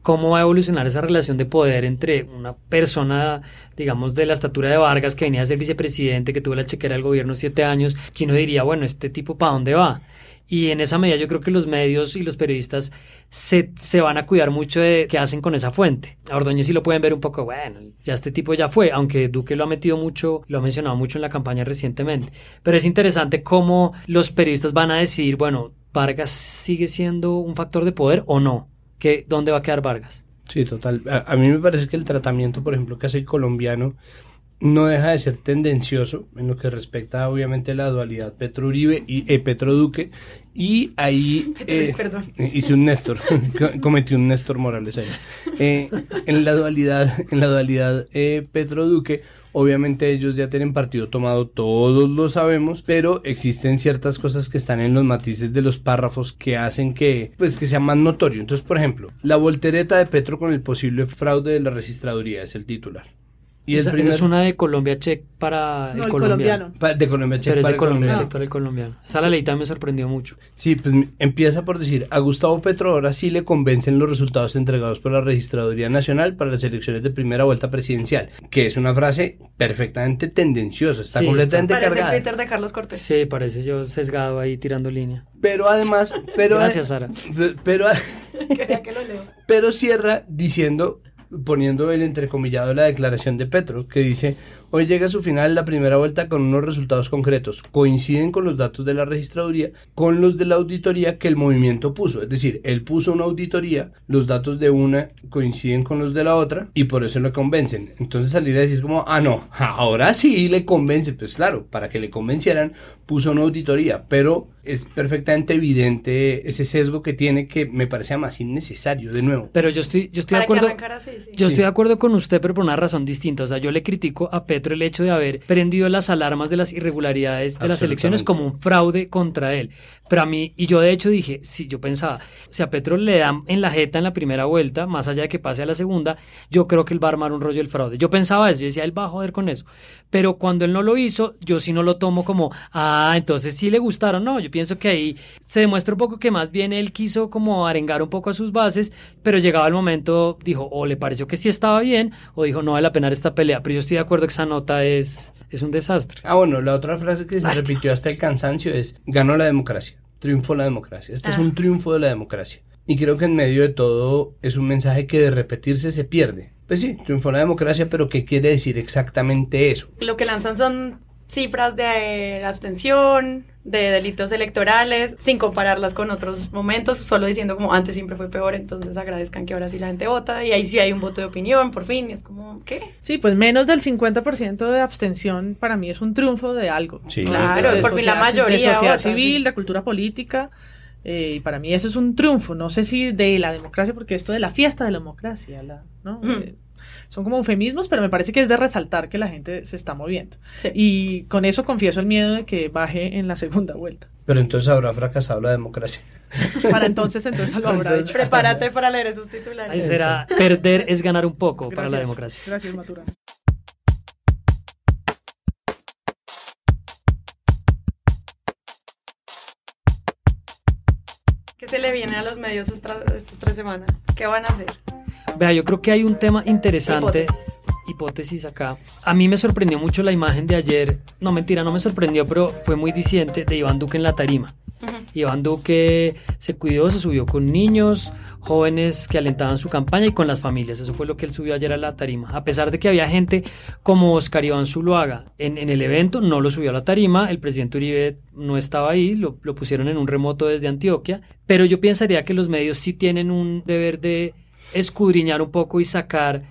cómo va a evolucionar esa relación de poder entre una persona, digamos, de la estatura de Vargas, que venía a ser vicepresidente, que tuvo la chequera del gobierno siete años, que uno diría, bueno, este tipo, ¿para dónde va? Y en esa medida yo creo que los medios y los periodistas se, se van a cuidar mucho de qué hacen con esa fuente. A Ordóñez sí lo pueden ver un poco, bueno, ya este tipo ya fue, aunque Duque lo ha metido mucho, lo ha mencionado mucho en la campaña recientemente. Pero es interesante cómo los periodistas van a decir, bueno, Vargas sigue siendo un factor de poder o no. ¿Qué, ¿Dónde va a quedar Vargas? Sí, total. A, a mí me parece que el tratamiento, por ejemplo, que hace el colombiano no deja de ser tendencioso en lo que respecta obviamente a la dualidad Petro Uribe y eh, Petro Duque y ahí eh, perdón. hice un Néstor co- cometí un Néstor Morales ahí. Eh, en la dualidad en la dualidad Petro Duque obviamente ellos ya tienen partido tomado todos lo sabemos pero existen ciertas cosas que están en los matices de los párrafos que hacen que pues que sea más notorio. Entonces por ejemplo la voltereta de Petro con el posible fraude de la registraduría es el titular y esa, el es una de Colombia Check para No, el el colombiano. colombiano. Pa- de Colombia Check Pero es para de el Colombia colombiano. Check para el colombiano. Esa la también me sorprendió mucho. Sí, pues empieza por decir, a Gustavo Petro ahora sí le convencen los resultados entregados por la Registraduría Nacional para las elecciones de primera vuelta presidencial, que es una frase perfectamente tendenciosa, está Sí, completamente Parece el cargada. Twitter de Carlos Cortés. Sí, parece yo sesgado ahí tirando línea. Pero además, pero Gracias, Sara. pe- Pero, Quería que lo leo. pero cierra diciendo, poniendo el entrecomillado la declaración de Petro, que dice, hoy llega a su final la primera vuelta con unos resultados concretos, coinciden con los datos de la registraduría, con los de la auditoría que el movimiento puso, es decir, él puso una auditoría, los datos de una coinciden con los de la otra y por eso le convencen. Entonces salir a decir como, ah no, ahora sí le convence, pues claro, para que le convencieran puso una auditoría, pero es perfectamente evidente ese sesgo que tiene que me parece más innecesario de nuevo. Pero yo estoy, yo estoy de Para acuerdo. así, sí. Yo Sí. estoy de acuerdo con usted, pero por una razón distinta. O sea, yo le critico a Petro el hecho de haber prendido las alarmas de las irregularidades de las elecciones como un fraude contra él. Pero a mí, y yo de hecho dije, sí, yo pensaba, si a Petro le dan en la jeta en la primera vuelta, más allá de que pase a la segunda, yo creo que él va a armar un rollo del fraude. Yo pensaba eso, yo decía, él va a joder con eso. Pero cuando él no lo hizo, yo sí no lo tomo como, ah, entonces sí le gustaron. No, yo pienso que ahí se demuestra un poco que más bien él quiso como arengar un poco a sus bases, pero llegado el momento dijo, o le pareció que sí estaba bien, o dijo, no vale la pena esta pelea. Pero yo estoy de acuerdo que esa nota es, es un desastre. Ah, bueno, la otra frase que se Lástima. repitió hasta el cansancio es, ganó la democracia, triunfó la democracia. Este es Ah. un triunfo de la democracia. Y creo que en medio de todo es un mensaje que de repetirse se pierde. Pues sí, triunfó la democracia, pero ¿qué quiere decir exactamente eso? Lo que lanzan son cifras de eh, abstención, de delitos electorales, sin compararlas con otros momentos, solo diciendo como antes siempre fue peor, entonces agradezcan que ahora sí la gente vota y ahí sí hay un voto de opinión, por fin, y es como, ¿qué? Sí, pues menos del 50% de abstención para mí es un triunfo de algo. Sí, Claro, De por fin la mayoría De sociedad vota, civil, sí. de cultura política. Eh, y para mí eso es un triunfo, no sé si de la democracia, porque esto de la fiesta de la democracia, la, ¿no? Eh, son como eufemismos, pero me parece que es de resaltar que la gente se está moviendo. Y con eso confieso el miedo de que baje en la segunda vuelta. Pero entonces habrá fracasado la democracia. Para entonces, entonces lo habrá hecho. Prepárate para leer esos titulares. Ahí será, perder es ganar un poco para la democracia. Gracias, Matura. ¿Qué se le viene a los medios estas, estas tres semanas? ¿Qué van a hacer? Vea, yo creo que hay un tema interesante. Hipótesis. acá. A mí me sorprendió mucho la imagen de ayer. No, mentira, no me sorprendió, pero fue muy diciente de Iván Duque en la tarima. Iván Duque se cuidó, se subió con niños, jóvenes que alentaban su campaña y con las familias. Eso fue lo que él subió ayer a la tarima. A pesar de que había gente como Oscar Iván Zuluaga en, en el evento, no lo subió a la tarima. El presidente Uribe no estaba ahí, lo, lo pusieron en un remoto desde Antioquia. Pero yo pensaría que los medios sí tienen un deber de escudriñar un poco y sacar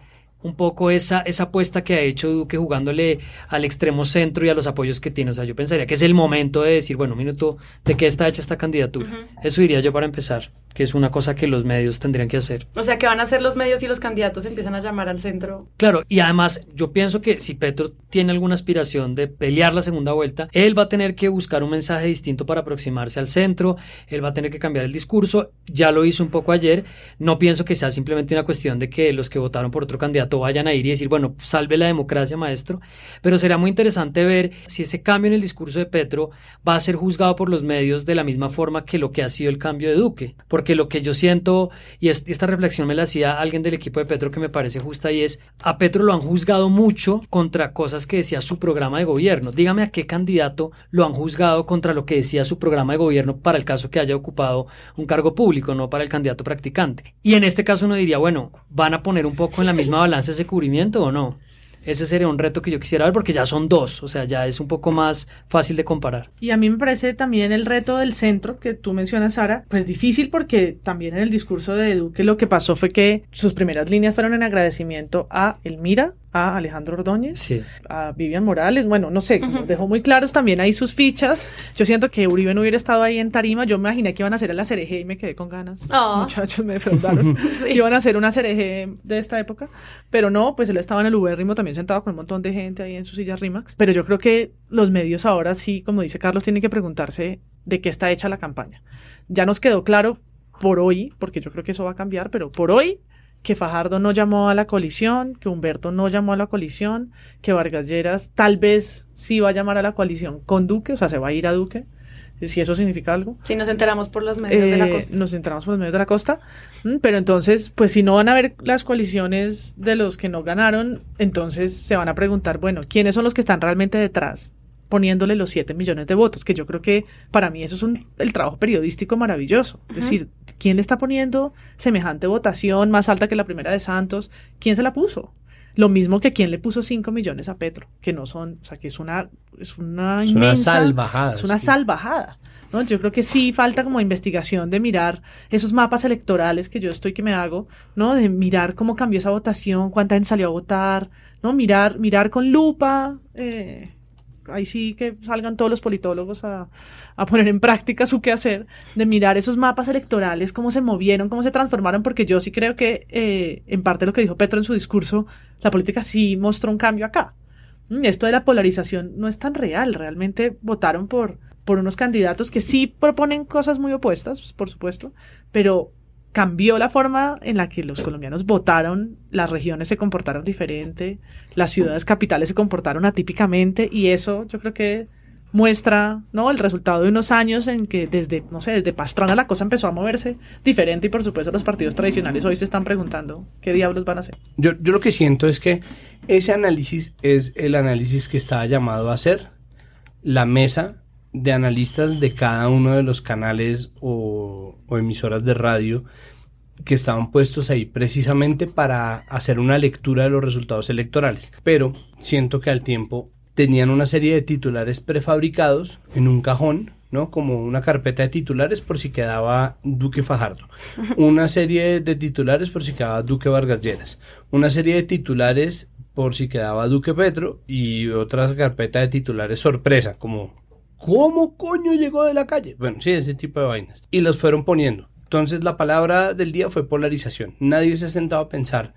un poco esa, esa apuesta que ha hecho Duque jugándole al extremo centro y a los apoyos que tiene. O sea, yo pensaría que es el momento de decir, bueno, un minuto, ¿de qué está hecha esta candidatura? Eso diría yo para empezar, que es una cosa que los medios tendrían que hacer. O sea, que van a hacer los medios y los candidatos empiezan a llamar al centro. Claro, y además yo pienso que si Petro tiene alguna aspiración de pelear la segunda vuelta, él va a tener que buscar un mensaje distinto para aproximarse al centro, él va a tener que cambiar el discurso, ya lo hizo un poco ayer, no pienso que sea simplemente una cuestión de que los que votaron por otro candidato vayan a ir y decir, bueno, salve la democracia, maestro, pero será muy interesante ver si ese cambio en el discurso de Petro va a ser juzgado por los medios de la misma forma que lo que ha sido el cambio de Duque, porque lo que yo siento, y esta reflexión me la hacía alguien del equipo de Petro que me parece justa y es, a Petro lo han juzgado mucho contra cosas que decía su programa de gobierno. Dígame a qué candidato lo han juzgado contra lo que decía su programa de gobierno para el caso que haya ocupado un cargo público, no para el candidato practicante. Y en este caso uno diría, bueno, van a poner un poco en la misma balanza ese cubrimiento o no. Ese sería un reto que yo quisiera ver porque ya son dos, o sea, ya es un poco más fácil de comparar. Y a mí me parece también el reto del centro que tú mencionas, Sara, pues difícil porque también en el discurso de Duque lo que pasó fue que sus primeras líneas fueron en agradecimiento a Elmira, a Alejandro Ordóñez, a Vivian Morales, bueno, no sé, dejó muy claros también ahí sus fichas. Yo siento que Uribe no hubiera estado ahí en Tarima, yo me imaginé que iban a hacer la cereje y me quedé con ganas. Muchachos, me defraudaron. Iban a hacer una cereje de esta época, pero no, pues él estaba en el Ubérrimo también sentado con un montón de gente ahí en sus sillas Rimax. Pero yo creo que los medios ahora sí, como dice Carlos, tienen que preguntarse de qué está hecha la campaña. Ya nos quedó claro por hoy, porque yo creo que eso va a cambiar, pero por hoy que Fajardo no llamó a la coalición, que Humberto no llamó a la coalición, que Vargas Lleras tal vez sí va a llamar a la coalición con Duque, o sea, se va a ir a Duque, si eso significa algo. Si nos enteramos por los medios de la Eh, costa. Nos enteramos por los medios de la costa, Mm, pero entonces, pues si no van a ver las coaliciones de los que no ganaron, entonces se van a preguntar, bueno, ¿quiénes son los que están realmente detrás? Poniéndole los 7 millones de votos, que yo creo que para mí eso es un, el trabajo periodístico maravilloso. Es decir, ¿quién le está poniendo semejante votación más alta que la primera de Santos? ¿Quién se la puso? Lo mismo que quien le puso 5 millones a Petro, que no son, o sea, que es una, es una Es una salvajada, Es una sí. salvajada. ¿no? Yo creo que sí falta como investigación de mirar esos mapas electorales que yo estoy que me hago, ¿no? De mirar cómo cambió esa votación, cuánta gente salió a votar, ¿no? Mirar, mirar con lupa, eh, ahí sí que salgan todos los politólogos a, a poner en práctica su quehacer, de mirar esos mapas electorales, cómo se movieron, cómo se transformaron, porque yo sí creo que, eh, en parte lo que dijo Petro en su discurso, la política sí mostró un cambio acá. Mm, Esto de la polarización no es tan real, realmente votaron por, por unos candidatos que sí proponen cosas muy opuestas, pues, por supuesto, pero cambió la forma en la que los colombianos votaron, las regiones se comportaron diferente, las ciudades capitales se comportaron atípicamente y eso yo creo que muestra ¿no? el resultado de unos años en que desde, no sé, desde Pastrana la cosa empezó a moverse diferente y por supuesto los partidos tradicionales hoy se están preguntando qué diablos van a hacer. Yo, yo lo que siento es que ese análisis es el análisis que está llamado a hacer la mesa de analistas de cada uno de los canales o, o emisoras de radio que estaban puestos ahí precisamente para hacer una lectura de los resultados electorales. Pero siento que al tiempo tenían una serie de titulares prefabricados en un cajón, ¿no? Como una carpeta de titulares por si quedaba Duque Fajardo. Una serie de titulares por si quedaba Duque Vargas Lleras. Una serie de titulares por si quedaba Duque Petro y otra carpeta de titulares sorpresa, como ¿cómo coño llegó de la calle? Bueno, sí, ese tipo de vainas. Y los fueron poniendo. Entonces la palabra del día fue polarización. Nadie se ha sentado a pensar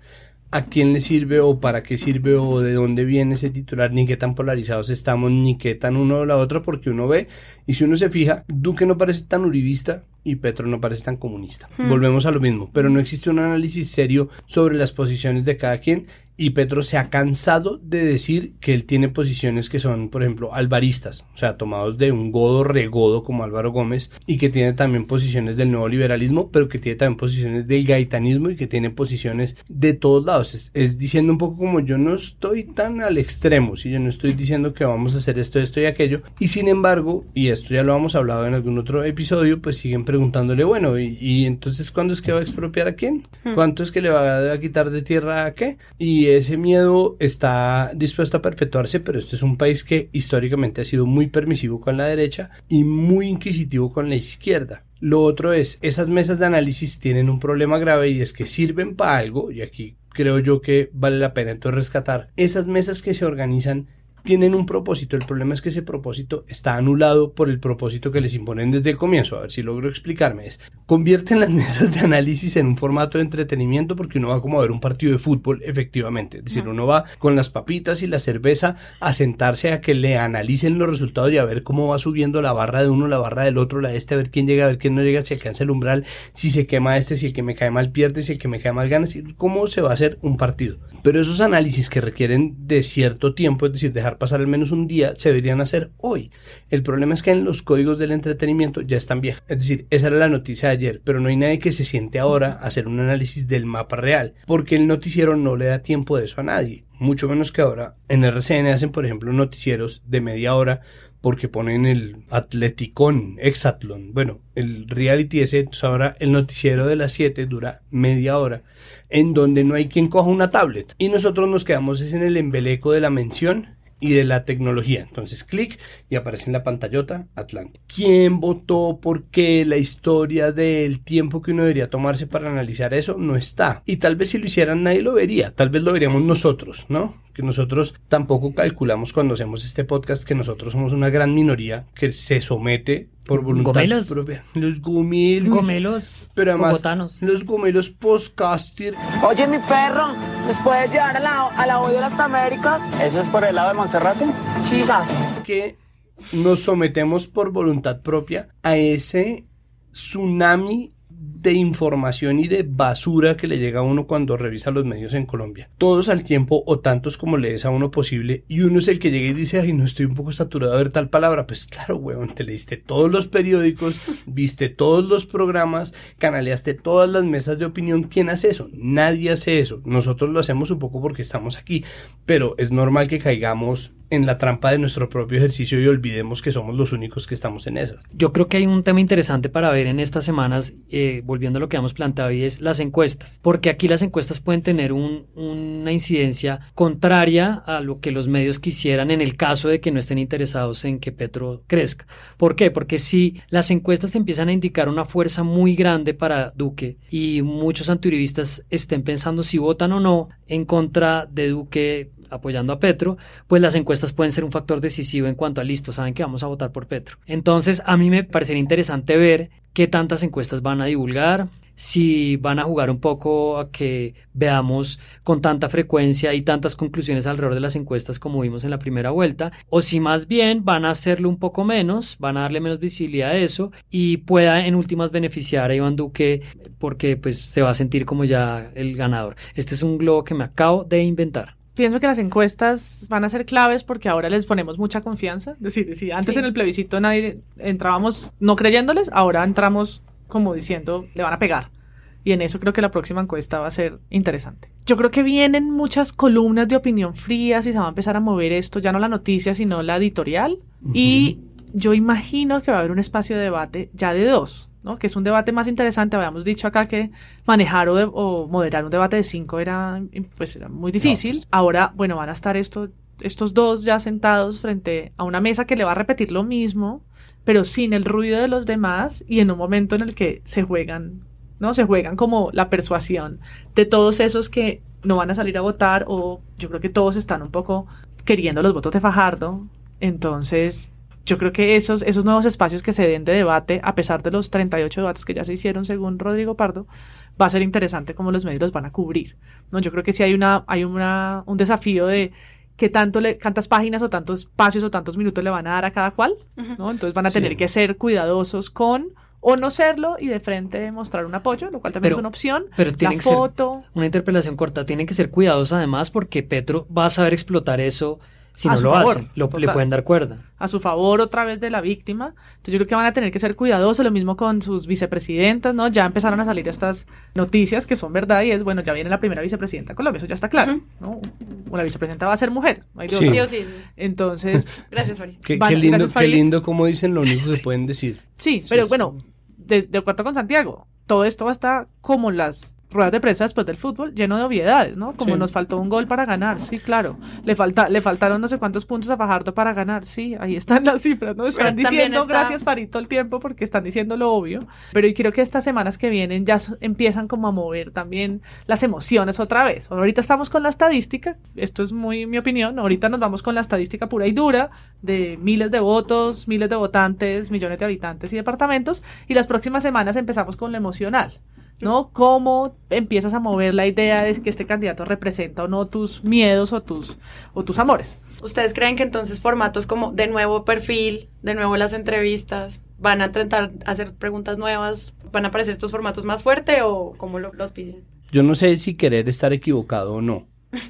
a quién le sirve o para qué sirve o de dónde viene ese titular, ni qué tan polarizados estamos, ni qué tan uno o la otra, porque uno ve, y si uno se fija, Duque no parece tan uribista y Petro no parece tan comunista. Hmm. Volvemos a lo mismo, pero no existe un análisis serio sobre las posiciones de cada quien y Petro se ha cansado de decir que él tiene posiciones que son, por ejemplo, alvaristas, o sea, tomados de un godo regodo como Álvaro Gómez, y que tiene también posiciones del nuevo liberalismo, pero que tiene también posiciones del gaitanismo y que tiene posiciones de todos lados. Es, es diciendo un poco como yo no estoy tan al extremo, si yo no estoy diciendo que vamos a hacer esto, esto y aquello, y sin embargo, y esto ya lo hemos hablado en algún otro episodio, pues siguen preguntándole, bueno, y, y entonces, ¿cuándo es que va a expropiar a quién? ¿Cuánto es que le va a quitar de tierra a qué? Y ese miedo está dispuesto a perpetuarse, pero este es un país que históricamente ha sido muy permisivo con la derecha y muy inquisitivo con la izquierda. Lo otro es, esas mesas de análisis tienen un problema grave y es que sirven para algo, y aquí creo yo que vale la pena entonces rescatar, esas mesas que se organizan tienen un propósito. El problema es que ese propósito está anulado por el propósito que les imponen desde el comienzo. A ver si logro explicarme. Es convierten las mesas de análisis en un formato de entretenimiento porque uno va como a ver un partido de fútbol, efectivamente. Es decir, uno va con las papitas y la cerveza a sentarse a que le analicen los resultados y a ver cómo va subiendo la barra de uno, la barra del otro, la de este, a ver quién llega, a ver quién no llega, si alcanza el umbral, si se quema este, si el que me cae mal pierde, si el que me cae mal gana, si, cómo se va a hacer un partido. Pero esos análisis que requieren de cierto tiempo, es decir, dejar pasar al menos un día, se deberían hacer hoy. El problema es que en los códigos del entretenimiento ya están viejos. Es decir, esa era la noticia de ayer, pero no hay nadie que se siente ahora a hacer un análisis del mapa real, porque el noticiero no le da tiempo de eso a nadie. Mucho menos que ahora. En RCN hacen, por ejemplo, noticieros de media hora porque ponen el atleticón, hexatlón. Bueno, el reality ese, entonces ahora el noticiero de las 7 dura media hora, en donde no hay quien coja una tablet. Y nosotros nos quedamos en el embeleco de la mención y de la tecnología. Entonces, clic y aparece en la pantallota Atlanta. ¿Quién votó? ¿Por qué? La historia del tiempo que uno debería tomarse para analizar eso no está. Y tal vez si lo hicieran nadie lo vería. Tal vez lo veríamos nosotros, ¿no? Que nosotros tampoco calculamos cuando hacemos este podcast que nosotros somos una gran minoría que se somete por voluntad Gomelos. propia. Los gomelos. Gomelos Pero además, bogotanos. los gomelos postcaster Oye, mi perro, ¿nos puedes llevar a la, a la hoy de las Américas? ¿Eso es por el lado de Monserrate? Sí, ¿sabes? que nos sometemos por voluntad propia a ese tsunami de información y de basura que le llega a uno cuando revisa los medios en Colombia. Todos al tiempo o tantos como le es a uno posible y uno es el que llega y dice, ay, no estoy un poco saturado de ver tal palabra. Pues claro, weón, te leíste todos los periódicos, viste todos los programas, canaleaste todas las mesas de opinión. ¿Quién hace eso? Nadie hace eso. Nosotros lo hacemos un poco porque estamos aquí, pero es normal que caigamos en la trampa de nuestro propio ejercicio y olvidemos que somos los únicos que estamos en esas. Yo creo que hay un tema interesante para ver en estas semanas, eh, volviendo a lo que hemos planteado, y es las encuestas. Porque aquí las encuestas pueden tener un- una incidencia contraria a lo que los medios quisieran en el caso de que no estén interesados en que Petro crezca. ¿Por qué? Porque si las encuestas empiezan a indicar una fuerza muy grande para Duque y muchos antiuribistas estén pensando si votan o no en contra de Duque apoyando a Petro, pues las encuestas pueden ser un factor decisivo en cuanto a listo, saben que vamos a votar por Petro. Entonces, a mí me parecería interesante ver qué tantas encuestas van a divulgar, si van a jugar un poco a que veamos con tanta frecuencia y tantas conclusiones alrededor de las encuestas como vimos en la primera vuelta, o si más bien van a hacerlo un poco menos, van a darle menos visibilidad a eso y pueda en últimas beneficiar a Iván Duque porque pues se va a sentir como ya el ganador. Este es un globo que me acabo de inventar. Pienso que las encuestas van a ser claves porque ahora les ponemos mucha confianza. Es decir, si antes Sí. en el plebiscito nadie entrábamos no creyéndoles, ahora entramos como diciendo le van a pegar. Y en eso creo que la próxima encuesta va a ser interesante. Yo creo que vienen muchas columnas de opinión frías y se va a empezar a mover esto, ya no la noticia, sino la editorial. Y yo imagino que va a haber un espacio de debate ya de dos, ¿no? Que es un debate más interesante. Habíamos dicho acá que manejar o, de- o moderar un debate de cinco era, pues, era muy difícil. Ahora, bueno, van a estar estos, estos dos ya sentados frente a una mesa que le va a repetir lo mismo, pero sin el ruido de los demás y en un momento en el que se juegan, ¿no? Se juegan como la persuasión de todos esos que no van a salir a votar o yo creo que todos están un poco queriendo los votos de Fajardo. Entonces, yo creo que esos, esos nuevos espacios que se den de debate, a pesar de los 38 debates que ya se hicieron según Rodrigo Pardo, va a ser interesante cómo los medios los van a cubrir. ¿no? Yo creo que sí hay, una, hay una, un desafío de qué tanto le, tantas páginas o tantos espacios o tantos minutos le van a dar a cada cual, ¿no? Entonces van a tener que ser cuidadosos con o no serlo y de frente mostrar un apoyo, lo cual también es una opción. Pero tiene la que ser foto. una interpelación corta, tiene que ser cuidadosos además porque Petro va a saber explotar eso si A no su lo favor, hace. Lo- le pueden dar cuerda. a su favor otra vez de la víctima. Entonces yo creo que van a tener que ser cuidadosos, lo mismo con sus vicepresidentas, ¿no? Ya empezaron a salir estas noticias que son verdad y es, bueno, ya viene la primera vicepresidenta de Colombia, eso ya está claro, ¿no? O la vicepresidenta va a ser mujer, no hay de Sí. otra. Sí o sí, sí. Entonces, Gracias, Fari. Qué, Van- qué lindo, gracias, qué Farid. lindo como dicen lo único que pueden decir. Sí, pero bueno, de, de acuerdo con Santiago, todo esto va a estar como las ruedas de prensa después del fútbol, lleno de obviedades, ¿no? Como Sí. nos faltó un gol para ganar, sí, claro. Le falta, le faltaron no sé cuántos puntos a Fajardo para ganar, sí, ahí están las cifras, ¿no? Están Pero diciendo está- gracias Farid todo el tiempo porque están diciendo lo obvio. Pero yo creo que estas semanas que vienen ya empiezan como a mover también las emociones otra vez. Ahorita estamos con la estadística, esto es muy mi opinión, ahorita nos vamos con la estadística pura y dura de miles de votos, miles de votantes, millones de habitantes y departamentos, y las próximas semanas empezamos con lo emocional. ¿No? ¿Cómo empiezas a mover la idea de que este candidato representa o no tus miedos o tus, o tus amores? ¿Ustedes creen que entonces formatos como de nuevo perfil, de nuevo las entrevistas, van a intentar hacer preguntas nuevas? ¿Van a aparecer estos formatos más fuerte o cómo lo- los piden? Yo no sé si querer estar equivocado o no.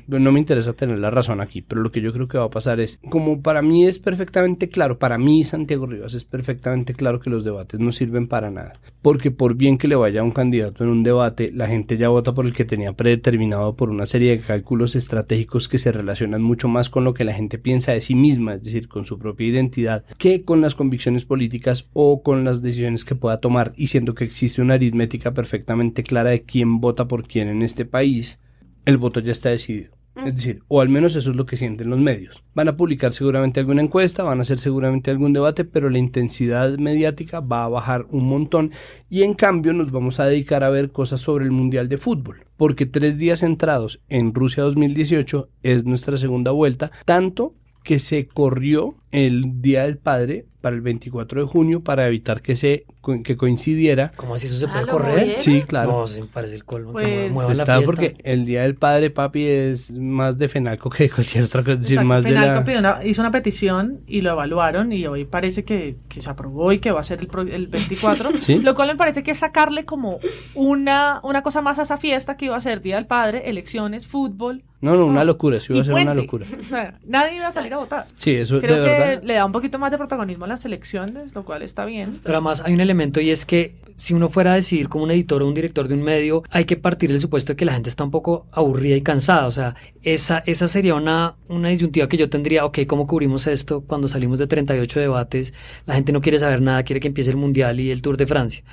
No me interesa tener la razón aquí, pero lo que yo creo que va a pasar es, como para mí es perfectamente claro, para mí Santiago Rivas es perfectamente claro que los debates no sirven para nada, porque por bien que le vaya a un candidato en un debate, la gente ya vota por el que tenía predeterminado por una serie de cálculos estratégicos que se relacionan mucho más con lo que la gente piensa de sí misma, es decir, con su propia identidad, que con las convicciones políticas o con las decisiones que pueda tomar, y siendo que existe una aritmética perfectamente clara de quién vota por quién en este país, el voto ya está decidido. Es decir, o al menos eso es lo que sienten los medios. Van a publicar seguramente alguna encuesta, van a hacer seguramente algún debate, pero la intensidad mediática va a bajar un montón y en cambio nos vamos a dedicar a ver cosas sobre el Mundial de Fútbol, porque tres días entrados en Rusia 2018 es nuestra segunda vuelta, tanto que se corrió el Día del Padre para el 24 de junio para evitar que se que coincidiera. ¿Cómo así eso se Ah, puede ¿lo correr? movieron? Sí, claro. No, sí, me parece el colmo que Pues- muevan la Está fiesta. porque el Día del Padre, papi, es más de Fenalco que de cualquier otra cosa. Decir, más de Fenalco la... pidió una- hizo una petición y lo evaluaron y hoy parece que, que se aprobó y que va a ser el, pro- el 24. Sí. Lo cual me parece que es sacarle como una, una cosa más a esa fiesta que iba a ser Día del Padre, elecciones, fútbol. No, no, una locura, eso iba a ser una puente. locura. O sea, nadie iba a salir a votar. Sí, eso Creo de que verdad. le da un poquito más de protagonismo a las elecciones, lo cual está bien. Pero además hay un elemento y es que si uno fuera a decidir como un editor o un director de un medio, hay que partir del supuesto de que la gente está un poco aburrida y cansada. O sea, esa, esa sería una, una disyuntiva que yo tendría, ok, ¿cómo cubrimos esto cuando salimos de 38 debates? La gente no quiere saber nada, quiere que empiece el Mundial y el Tour de Francia.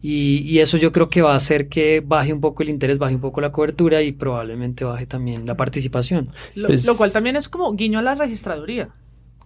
Y, y eso yo creo que va a hacer que baje un poco el interés, baje un poco la cobertura y probablemente baje también la participación. Lo, Pues- lo cual también es como guiño a la registraduría.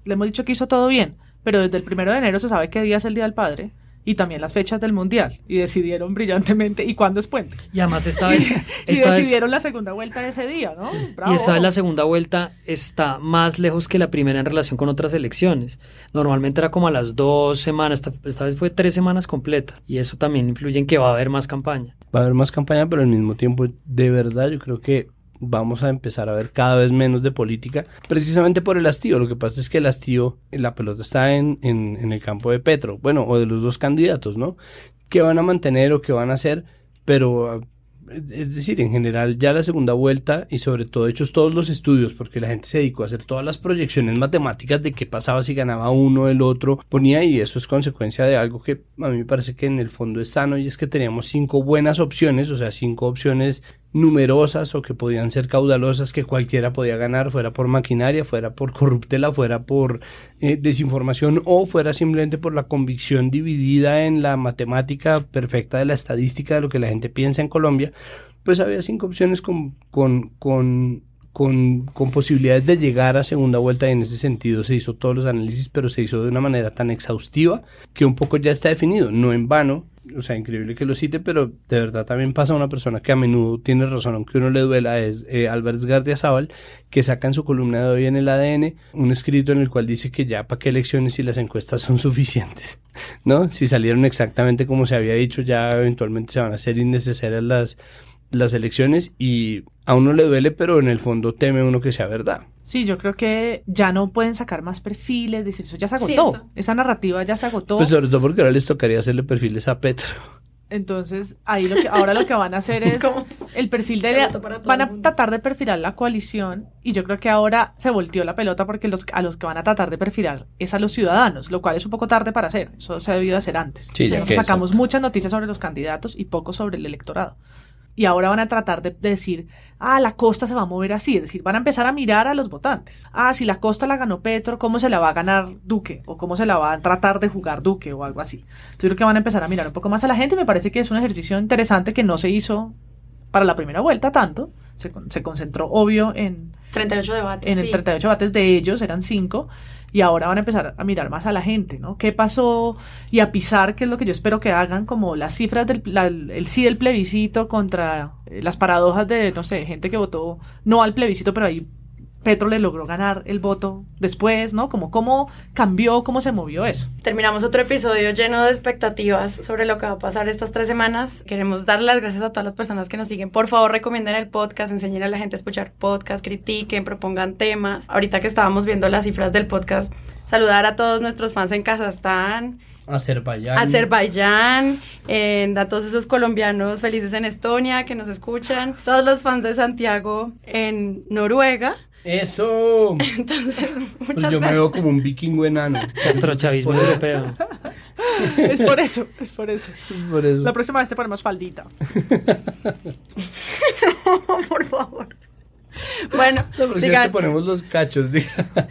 Le hemos dicho que hizo todo bien, pero desde el primero de enero se sabe qué día es el Día del Padre y también las fechas del Mundial. Y decidieron brillantemente y cuándo es puente. Y además esta vez... y esta decidieron la segunda vuelta de ese día, ¿no? Bravo. Y esta vez la segunda vuelta está más lejos que la primera en relación con otras elecciones. Normalmente era como a las dos semanas, esta, esta vez fue tres semanas completas. Y eso también influye en que va a haber más campaña. Va a haber más campaña, pero al mismo tiempo, de verdad, yo creo que vamos a empezar a ver cada vez menos de política, precisamente por el hastío. Lo que pasa es que el hastío, la pelota está en, en, en el campo de Petro, bueno, o de los dos candidatos, ¿no? ¿Qué van a mantener o qué van a hacer? Pero ah, es decir, en general ya la segunda vuelta y sobre todo hechos todos los estudios, porque la gente se dedicó a hacer todas las proyecciones matemáticas de qué pasaba si ganaba uno el otro, ponía y eso es consecuencia de algo que a mí me parece que en el fondo es sano y es que teníamos cinco buenas opciones, o sea, cinco opciones numerosas o que podían ser caudalosas que cualquiera podía ganar, fuera por maquinaria, fuera por corruptela, fuera por eh, desinformación o fuera simplemente por la convicción dividida en la matemática perfecta de la estadística de lo que la gente piensa en Colombia, pues había cinco opciones con, con, con con, con, posibilidades de llegar a segunda vuelta y en ese sentido se hizo todos los análisis, pero se hizo de una manera tan exhaustiva que un poco ya está definido, no en vano. O sea, increíble que lo cite, pero de verdad también pasa una persona que a menudo tiene razón, aunque uno le duela, es eh, Álvarez Gardiazabal, que saca en su columna de hoy en el ADN un escrito en el cual dice que ya para qué elecciones y las encuestas son suficientes, ¿no? Si salieron exactamente como se había dicho, ya eventualmente se van a hacer innecesarias las las elecciones y a uno le duele, pero en el fondo teme uno que sea verdad. Sí, yo creo que ya no pueden sacar más perfiles, decir, eso ya se agotó. Esa narrativa ya se agotó. Pues sobre todo porque ahora les tocaría hacerle perfiles a Petro. Entonces, ahí lo que ahora lo que van a hacer es el perfil de van a tratar de perfilar la coalición y yo creo que ahora se volteó la pelota porque los, a los que van a tratar de perfilar es a los ciudadanos, lo cual es un poco tarde para hacer. Eso se ha debido hacer antes. Sí, sacamos muchas noticias sobre los candidatos y poco sobre el electorado y ahora van a tratar de, decir, ah, la costa se va a mover así, es decir, van a empezar a mirar a los votantes. Ah, si la costa la ganó Petro, ¿cómo se la va a ganar Duque? O cómo se la va a tratar de jugar Duque o algo así. Entonces creo que van a empezar a mirar un poco más a la gente. Me parece que es un ejercicio interesante que no se hizo para la primera vuelta tanto. Se, se concentró, obvio, en... 38 debates. En el 38 debates de ellos, eran 5 y ahora van a empezar a mirar más a la gente, ¿no? ¿Qué pasó? Y a pisar, que es lo que yo espero que hagan, como las cifras del el sí del plebiscito contra eh, las paradojas de, no sé, gente que votó no al plebiscito, pero ahí Petro le logró ganar el voto después, ¿no? Como cómo cambió, cómo se movió eso. Terminamos otro episodio lleno de expectativas sobre lo que va a pasar estas tres semanas. Queremos dar las gracias a todas las personas que nos siguen. Por favor, recomienden el podcast, enseñen a la gente a escuchar podcast, critiquen, propongan temas. Ahorita que estábamos viendo las cifras del podcast, saludar a todos nuestros fans en Kazajstán. Azerbaiyán. Azerbaiyán, a todos esos colombianos felices en Estonia que nos escuchan, todos los fans de Santiago en Noruega, eso. Entonces, pues muchas yo me veo como un vikingo enano. Castrochavismo europeo. es por eso, es por eso. Es por eso. La próxima vez te ponemos faldita. no, por favor. Bueno, La próxima vez te ponemos los cachos, diga.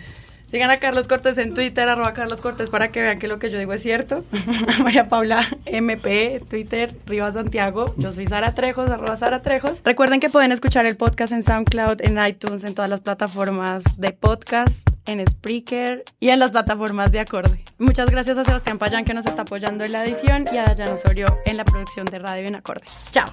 Sigan a Carlos Cortés en Twitter, arroba Carlos Cortés, para que vean que lo que yo digo es cierto. María Paula MP, Twitter, Rivas Santiago. Yo soy Sara Trejos, arroba Sara Trejos. Recuerden que pueden escuchar el podcast en SoundCloud, en iTunes, en todas las plataformas de podcast, en Spreaker y en las plataformas de acorde. Muchas gracias a Sebastián Payán que nos está apoyando en la edición y a Dayana Osorio en la producción de Radio en Acorde. Chao.